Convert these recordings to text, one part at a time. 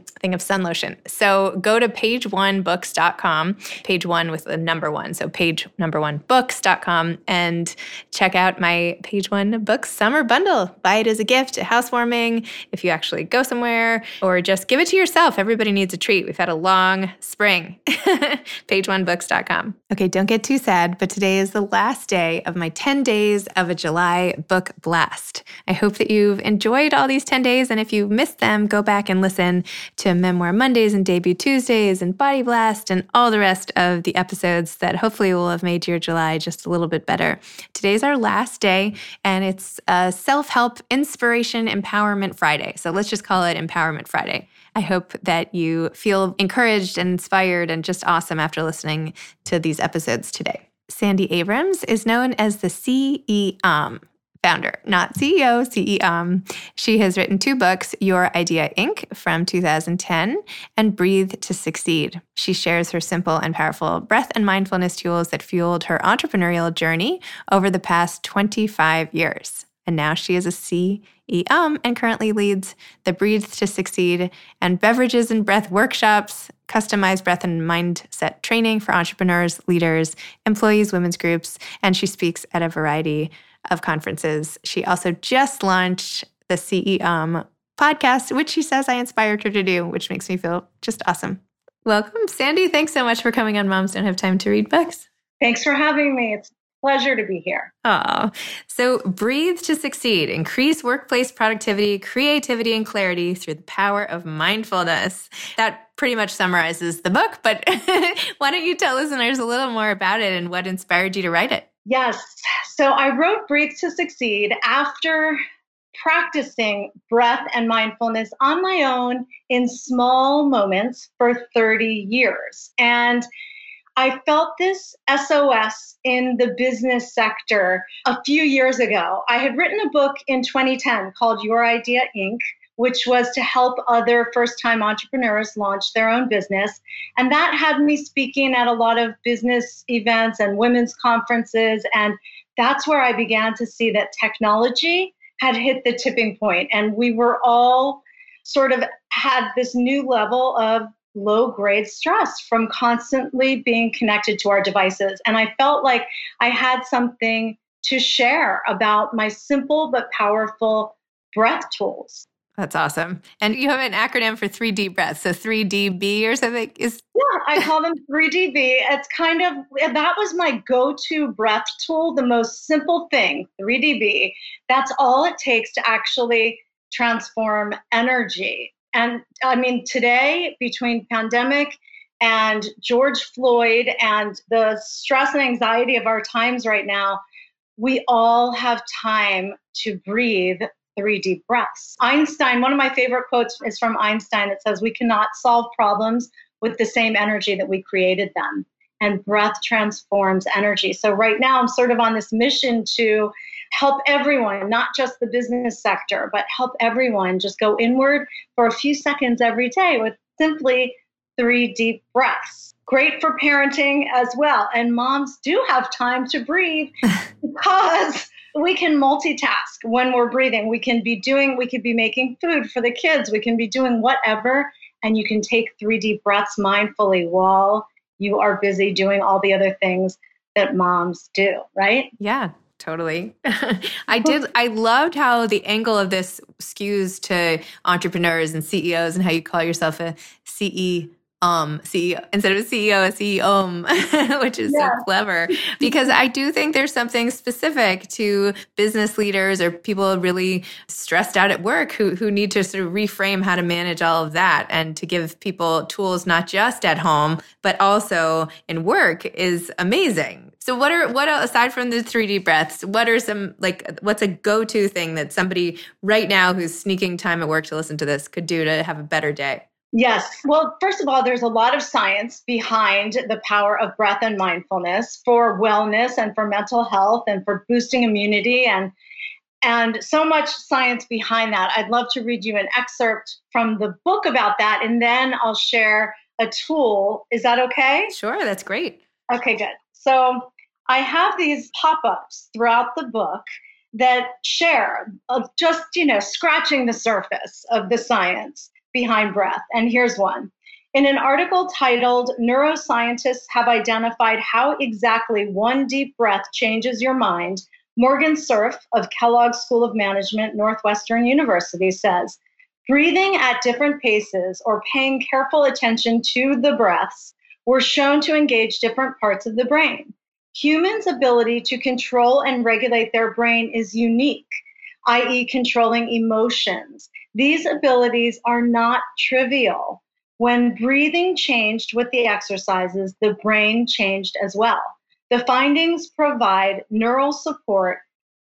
thing of sun lotion. So go to pageonebooks.com, page one with the number one. So page number one books.com and check out my page one books summer bundle. Buy it as a gift, a housewarming, if you actually go somewhere, or just give it to yourself. Everybody needs a treat. We've had a long spring. pageonebooks.com. Okay, don't get too sad, but today is the last day of my 10 days of a July book blast. I hope that you've enjoyed all these 10 days. And if you missed them, go back and listen to Memoir Mondays and Debut Tuesdays and Body Blast and all the rest of the episodes that hopefully will have made your July just a little bit better. Today's our last day, and it's a self help inspiration empowerment Friday. So let's just call it Empowerment Friday. I hope that you feel encouraged and inspired and just awesome after listening to these episodes today. Sandy Abrams is known as the CEOM founder, not CEO, CEO. Um, she has written two books, Your Idea Inc. from 2010 and Breathe to Succeed. She shares her simple and powerful breath and mindfulness tools that fueled her entrepreneurial journey over the past 25 years. And now she is a CEM and currently leads the Breathe to Succeed and beverages and breath workshops, customized breath and mindset training for entrepreneurs, leaders, employees, women's groups, and she speaks at a variety of conferences. She also just launched the CEM podcast, which she says I inspired her to do, which makes me feel just awesome. Welcome, Sandy. Thanks so much for coming on Moms Don't Have Time to Read Books. Thanks for having me. It's a pleasure to be here. Oh, so breathe to succeed. Increase workplace productivity, creativity, and clarity through the power of mindfulness. That pretty much summarizes the book, but why don't you tell listeners a little more about it and what inspired you to write it? Yes. So I wrote Breathe to Succeed after practicing breath and mindfulness on my own in small moments for 30 years. And I felt this SOS in the business sector a few years ago. I had written a book in 2010 called Your Idea Inc which was to help other first time entrepreneurs launch their own business. And that had me speaking at a lot of business events and women's conferences. And that's where I began to see that technology had hit the tipping point, and we were all sort of had this new level of low grade stress from constantly being connected to our devices. And I felt like I had something to share about my simple but powerful breath tools. That's awesome. And you have an acronym for three deep breaths. So 3DB or something is Yeah, I call them 3DB. It's kind of that was my go-to breath tool, the most simple thing, 3DB. That's all it takes to actually transform energy. And I mean, today between pandemic and George Floyd and the stress and anxiety of our times right now, we all have time to breathe three deep breaths. Einstein, one of my favorite quotes is from Einstein that says, We cannot solve problems with the same energy that we created them. And breath transforms energy. So, right now, I'm sort of on this mission to help everyone, not just the business sector, but help everyone just go inward for a few seconds every day with simply three deep breaths. Great for parenting as well. And moms do have time to breathe because we can multitask when we're breathing. We can be doing, we could be making food for the kids, we can be doing whatever, and you can take three deep breaths mindfully while you are busy doing all the other things that moms do, right? Yeah, totally. I did. I loved how the angle of this skews to entrepreneurs and CEOs and how you call yourself a CE um CEO instead of CEO, a CEO, which is yeah. so clever. Because I do think there's something specific to business leaders or people really stressed out at work who who need to sort of reframe how to manage all of that and to give people tools not just at home but also in work is amazing. So what are what aside from the 3D breaths, what are some like what's a go-to thing that somebody right now who's sneaking time at work to listen to this could do to have a better day? Yes. Well, first of all, there's a lot of science behind the power of breath and mindfulness for wellness and for mental health and for boosting immunity and and so much science behind that. I'd love to read you an excerpt from the book about that and then I'll share a tool. Is that okay? Sure, that's great. Okay, good. So, I have these pop-ups throughout the book that share of just, you know, scratching the surface of the science behind breath. And here's one. In an article titled Neuroscientists Have Identified How Exactly One Deep Breath Changes Your Mind, Moran Cerf of Kellogg School of Management, Northwestern University says breathing at different paces or paying careful attention to the breaths were shown to engage different parts of the brain. Humans' ability to control and regulate their brain is unique, i.e., controlling emotions. These abilities are not trivial. When breathing changed with the exercises, the brain changed as well. The findings provide neural support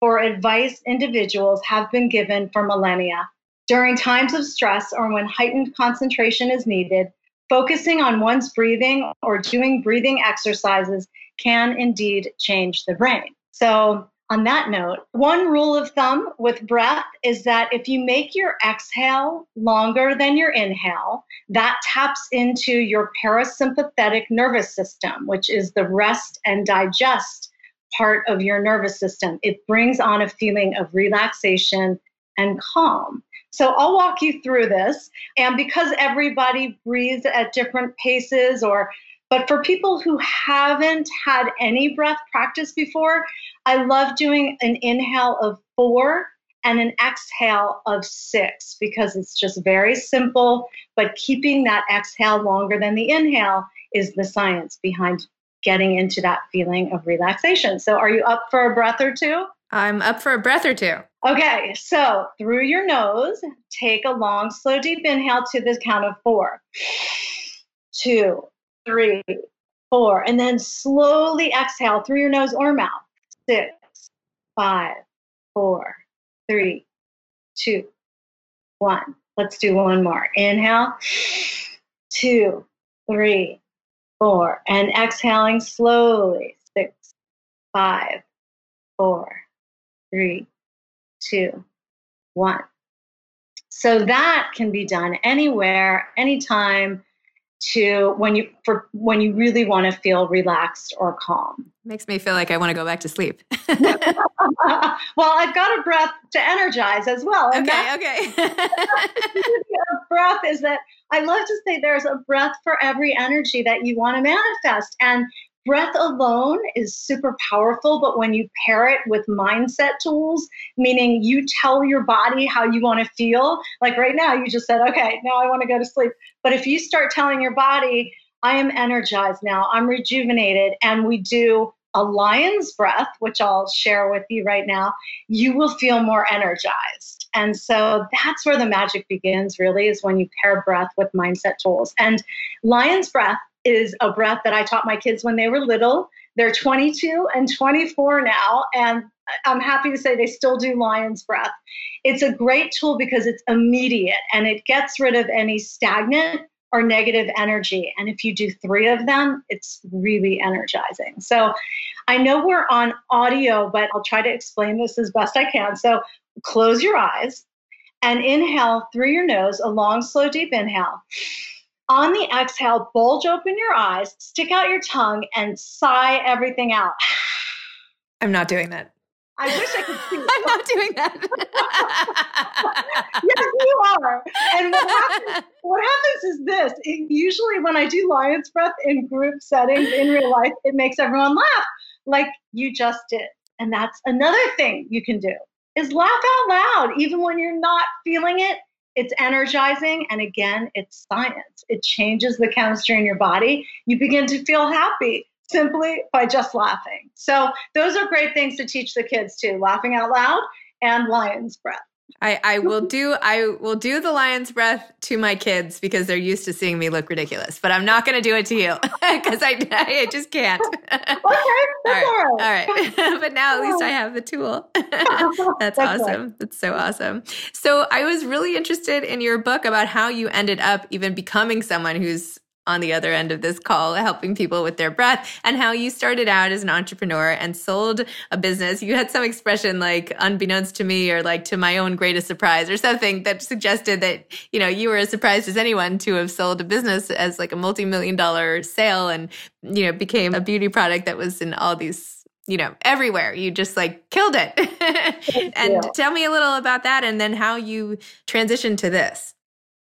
for advice individuals have been given for millennia. During times of stress or when heightened concentration is needed, focusing on one's breathing or doing breathing exercises can indeed change the brain. So, on that note, one rule of thumb with breath is that if you make your exhale longer than your inhale, that taps into your parasympathetic nervous system, which is the rest and digest part of your nervous system. It brings on a feeling of relaxation and calm. So I'll walk you through this. And because everybody breathes at different paces or but for people who haven't had any breath practice before, I love doing an inhale of four and an exhale of six because it's just very simple. But keeping that exhale longer than the inhale is the science behind getting into that feeling of relaxation. So, are you up for a breath or two? I'm up for a breath or two. Okay, so through your nose, take a long, slow, deep inhale to the count of four, two, three, four, and then slowly exhale through your nose or mouth. Six, five, four, three, two, one. Let's do one more. Inhale, two, three, four, and exhaling slowly. Six, five, four, three, two, one. So that can be done anywhere, anytime to when you for when you really want to feel relaxed or calm. Makes me feel like I want to go back to sleep. well, I've got a breath to energize as well. Okay, okay. the breath is that I love to say there's a breath for every energy that you want to manifest. And breath alone is super powerful, but when you pair it with mindset tools, meaning you tell your body how you want to feel, like right now, you just said, okay, now I want to go to sleep. But if you start telling your body, I am energized now, I'm rejuvenated, and we do a lion's breath, which I'll share with you right now, you will feel more energized. And so that's where the magic begins, really, is when you pair breath with mindset tools. And lion's breath is a breath that I taught my kids when they were little. They're 22 and 24 now, and I'm happy to say they still do lion's breath. It's a great tool because it's immediate and it gets rid of any stagnant or negative energy. And if you do three of them, it's really energizing. So I know we're on audio, but I'll try to explain this as best I can. So close your eyes and inhale through your nose, a long, slow, deep inhale. On the exhale, bulge open your eyes, stick out your tongue, and sigh everything out. I'm not doing that. I wish I could see. I'm not doing that. yes, you are. And what happens, what happens is this. It, usually, when I do lion's breath in group settings in real life, it makes everyone laugh, like you just did. And that's another thing you can do is laugh out loud, even when you're not feeling it it's energizing. And again, it's science. It changes the chemistry in your body. You begin to feel happy simply by just laughing. So, those are great things to teach the kids too laughing out loud and lion's breath. I, I will do I will do the lion's breath to my kids because they're used to seeing me look ridiculous. But I'm not going to do it to you because I, I just can't. okay, all right, all right. but now at least I have the tool. that's, that's awesome. Right. That's so awesome. So I was really interested in your book about how you ended up even becoming someone who's on the other end of this call, helping people with their breath, and how you started out as an entrepreneur and sold a business. You had some expression like unbeknownst to me or like to my own greatest surprise or something that suggested that, you know, you were as surprised as anyone to have sold a business as like a multi-million dollar sale and, you know, became a beauty product that was in all these you know, everywhere. You just like killed it. and tell me a little about that and then how you transitioned to this.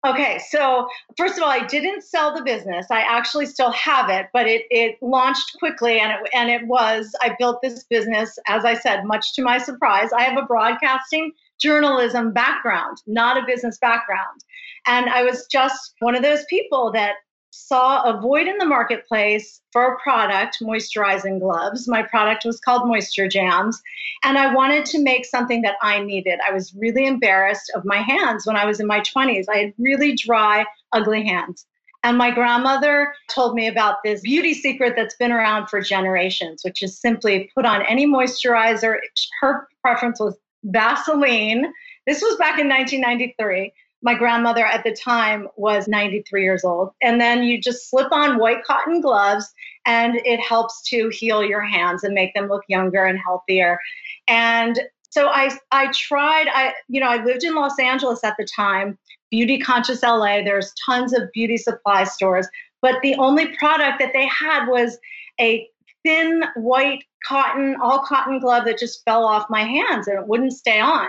Okay, so first of all, I didn't sell the business. I actually still have it, but it it launched quickly, and it and it was. I built this business, as I said, much to my surprise. I have a broadcasting journalism background, not a business background, and I was just one of those people that saw a void in the marketplace for a product, moisturizing gloves. My product was called Moisture Jamz, and I wanted to make something that I needed. I was really embarrassed of my hands when I was in my 20s. I had really dry, ugly hands. And my grandmother told me about this beauty secret that's been around for generations, which is simply put on any moisturizer. Her preference was Vaseline. This was back in 1993 my grandmother at the time was 93 years old. And then you just slip on white cotton gloves and it helps to heal your hands and make them look younger and healthier. And so I I tried I you know I lived in Los Angeles at the time, beauty conscious LA. There's tons of beauty supply stores, but the only product that they had was a thin white cotton all cotton glove that just fell off my hands and it wouldn't stay on.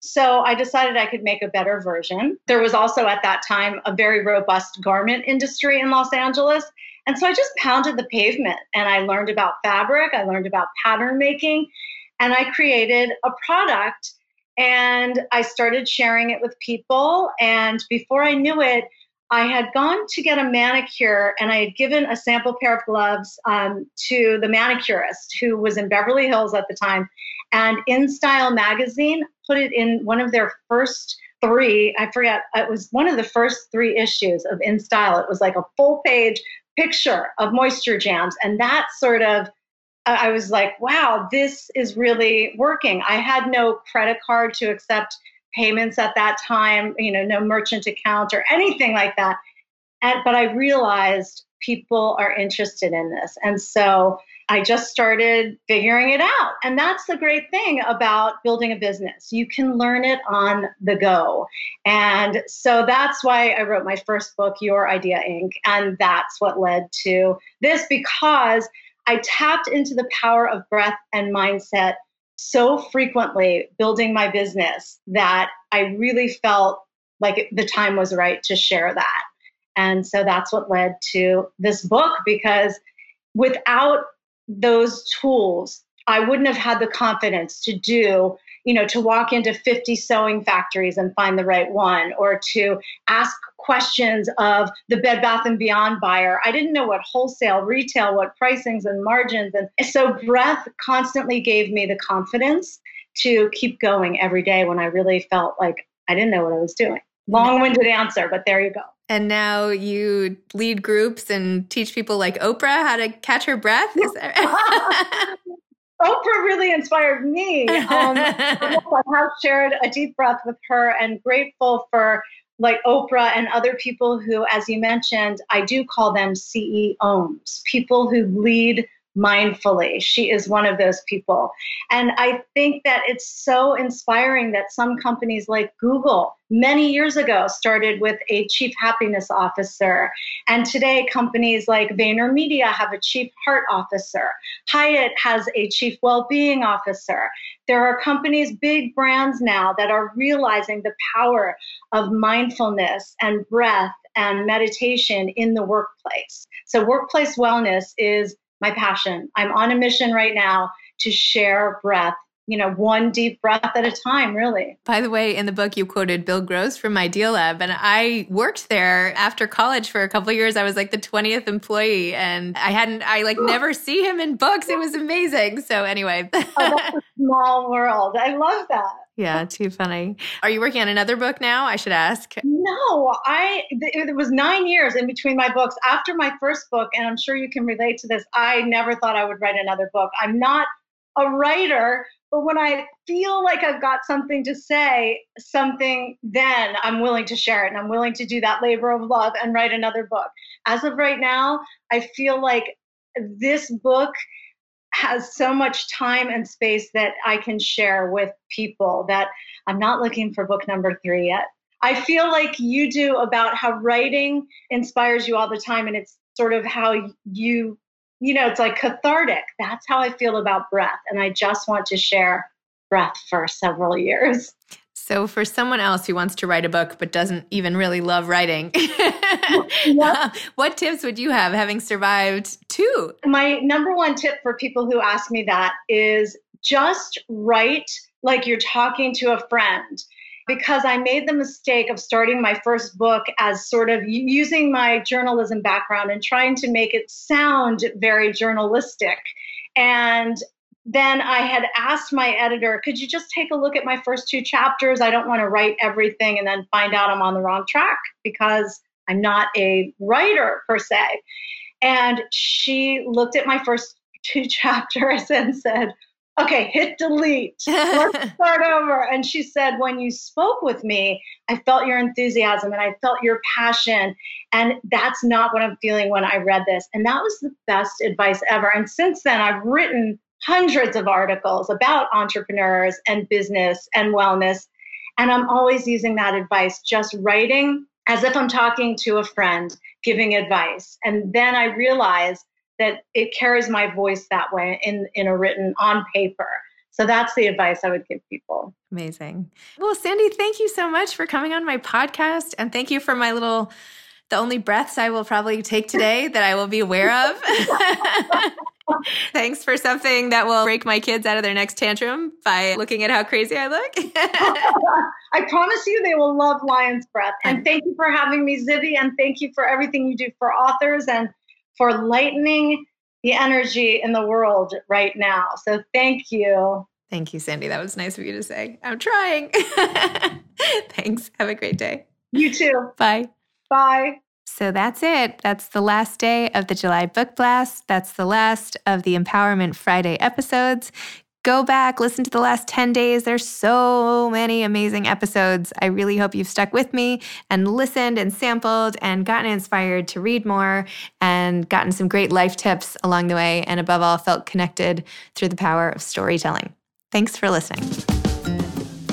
So I decided I could make a better version. There was also at that time a very robust garment industry in Los Angeles. And so I just pounded the pavement and I learned about fabric, I learned about pattern making, and I created a product and I started sharing it with people. And before I knew it, I had gone to get a manicure and I had given a sample pair of gloves um, to the manicurist who was in Beverly Hills at the time. And In Style magazine put it in one of their first three, I forget, it was one of the first three issues of In Style. It was like a full page picture of Moisture Jamz. And that sort of, I was like, wow, this is really working. I had no credit card to accept payments at that time, you know, no merchant account or anything like that. And, but I realized people are interested in this. And so I just started figuring it out. And that's the great thing about building a business. You can learn it on the go. And so that's why I wrote my first book, Your Idea Inc. And that's what led to this because I tapped into the power of breath and mindset so frequently building my business that I really felt like the time was right to share that. And so that's what led to this book because without those tools, I wouldn't have had the confidence to do, you know, to walk into 50 sewing factories and find the right one or to ask questions of the Bed Bath and Beyond buyer. I didn't know what wholesale, retail, what pricings and margins and so breath constantly gave me the confidence to keep going every day when I really felt like I didn't know what I was doing. Long-winded answer, but there you go. And now you lead groups and teach people like Oprah how to catch her breath. Oprah really inspired me. Um, I have shared a deep breath with her and grateful for like Oprah and other people who, as you mentioned, I do call them CEOs, people who lead mindfully. She is one of those people. And I think that it's so inspiring that some companies like Google many years ago started with a chief happiness officer. And today, companies like VaynerMedia have a chief heart officer. Hyatt has a chief well being officer. There are companies, big brands now, that are realizing the power of mindfulness and breath and meditation in the workplace. So, workplace wellness is my passion. I'm on a mission right now to share breath you know, one deep breath at a time, really. By the way, in the book, you quoted Bill Gross from Idealab, and I worked there after college for a couple years. I was like the 20th employee, and I hadn't, I like never see him in books. It was amazing. So, anyway. oh, that's a small world. I love that. Yeah, too funny. Are you working on another book now? I should ask. No, I it was 9 years in between my books. After my first book and I'm sure you can relate to this, I never thought I would write another book. I'm not a writer, but when I feel like I've got something to say, something, then I'm willing to share it and I'm willing to do that labor of love and write another book. As of right now, I feel like this book has so much time and space that I can share with people that I'm not looking for book number three yet. I feel like you do about how writing inspires you all the time and it's sort of how you you know, it's like cathartic. That's how I feel about breath. And I just want to share breath for several years. So, for someone else who wants to write a book but doesn't even really love writing, yep. Uh, what tips would you have having survived two? My number one tip for people who ask me that is just write like you're talking to a friend because I made the mistake of starting my first book as sort of using my journalism background and trying to make it sound very journalistic. And then I had asked my editor, could you just take a look at my first two chapters? I don't want to write everything and then find out I'm on the wrong track because I'm not a writer per se. And she looked at my first two chapters and said, okay, hit delete. Let's start over. And she said, when you spoke with me, I felt your enthusiasm and I felt your passion. And that's not what I'm feeling when I read this. And that was the best advice ever. And since then, I've written hundreds of articles about entrepreneurs and business and wellness. And I'm always using that advice, just writing as if I'm talking to a friend, giving advice. And then I realize that it carries my voice that way in, in a written on paper. So that's the advice I would give people. Amazing. Well, Sandy, thank you so much for coming on my podcast. And thank you for my little, the only breaths I will probably take today that I will be aware of. Thanks for something that will break my kids out of their next tantrum by looking at how crazy I look. I promise you they will love Lion's Breath. And thank you for having me, Zibby. And thank you for everything you do for authors and for lightening the energy in the world right now. So thank you. Thank you, Sandy. That was nice of you to say. I'm trying. Thanks. Have a great day. You too. Bye. Bye. So that's it. That's the last day of the July Book Blast. That's the last of the Empowerment Friday episodes. Go back, listen to the last 10 days. There's so many amazing episodes. I really hope you've stuck with me and listened and sampled and gotten inspired to read more and gotten some great life tips along the way. And above all, felt connected through the power of storytelling. Thanks for listening.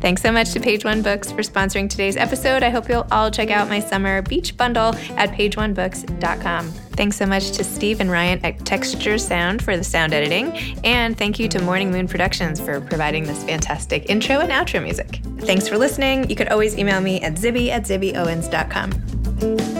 Thanks so much to Page One Books for sponsoring today's episode. I hope you'll all check out my summer beach bundle at pageonebooks.com. Thanks so much to Steve and Ryan at Texture Sound for the sound editing. And thank you to Morning Moon Productions for providing this fantastic intro and outro music. Thanks for listening. You could always email me at zibby at zibbyowens.com.